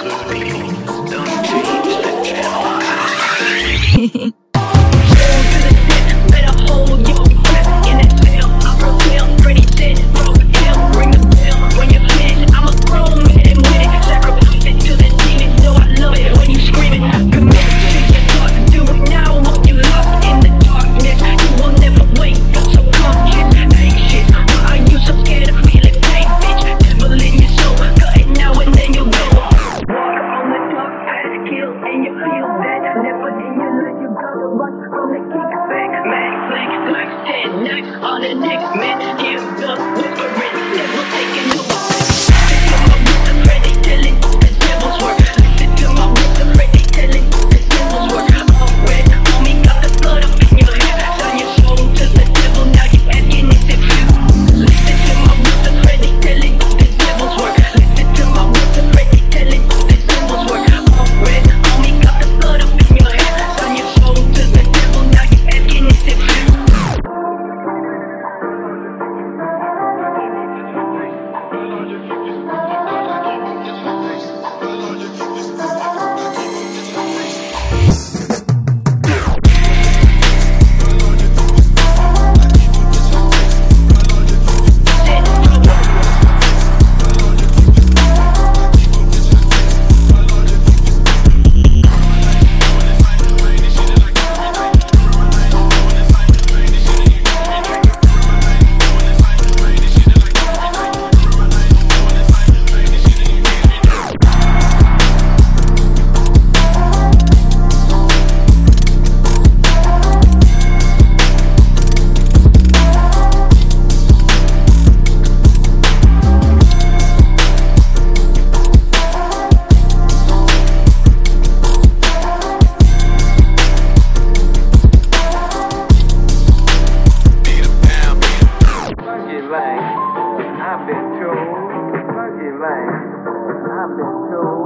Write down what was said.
good people. next, all the next men, hear the whispering, never taking little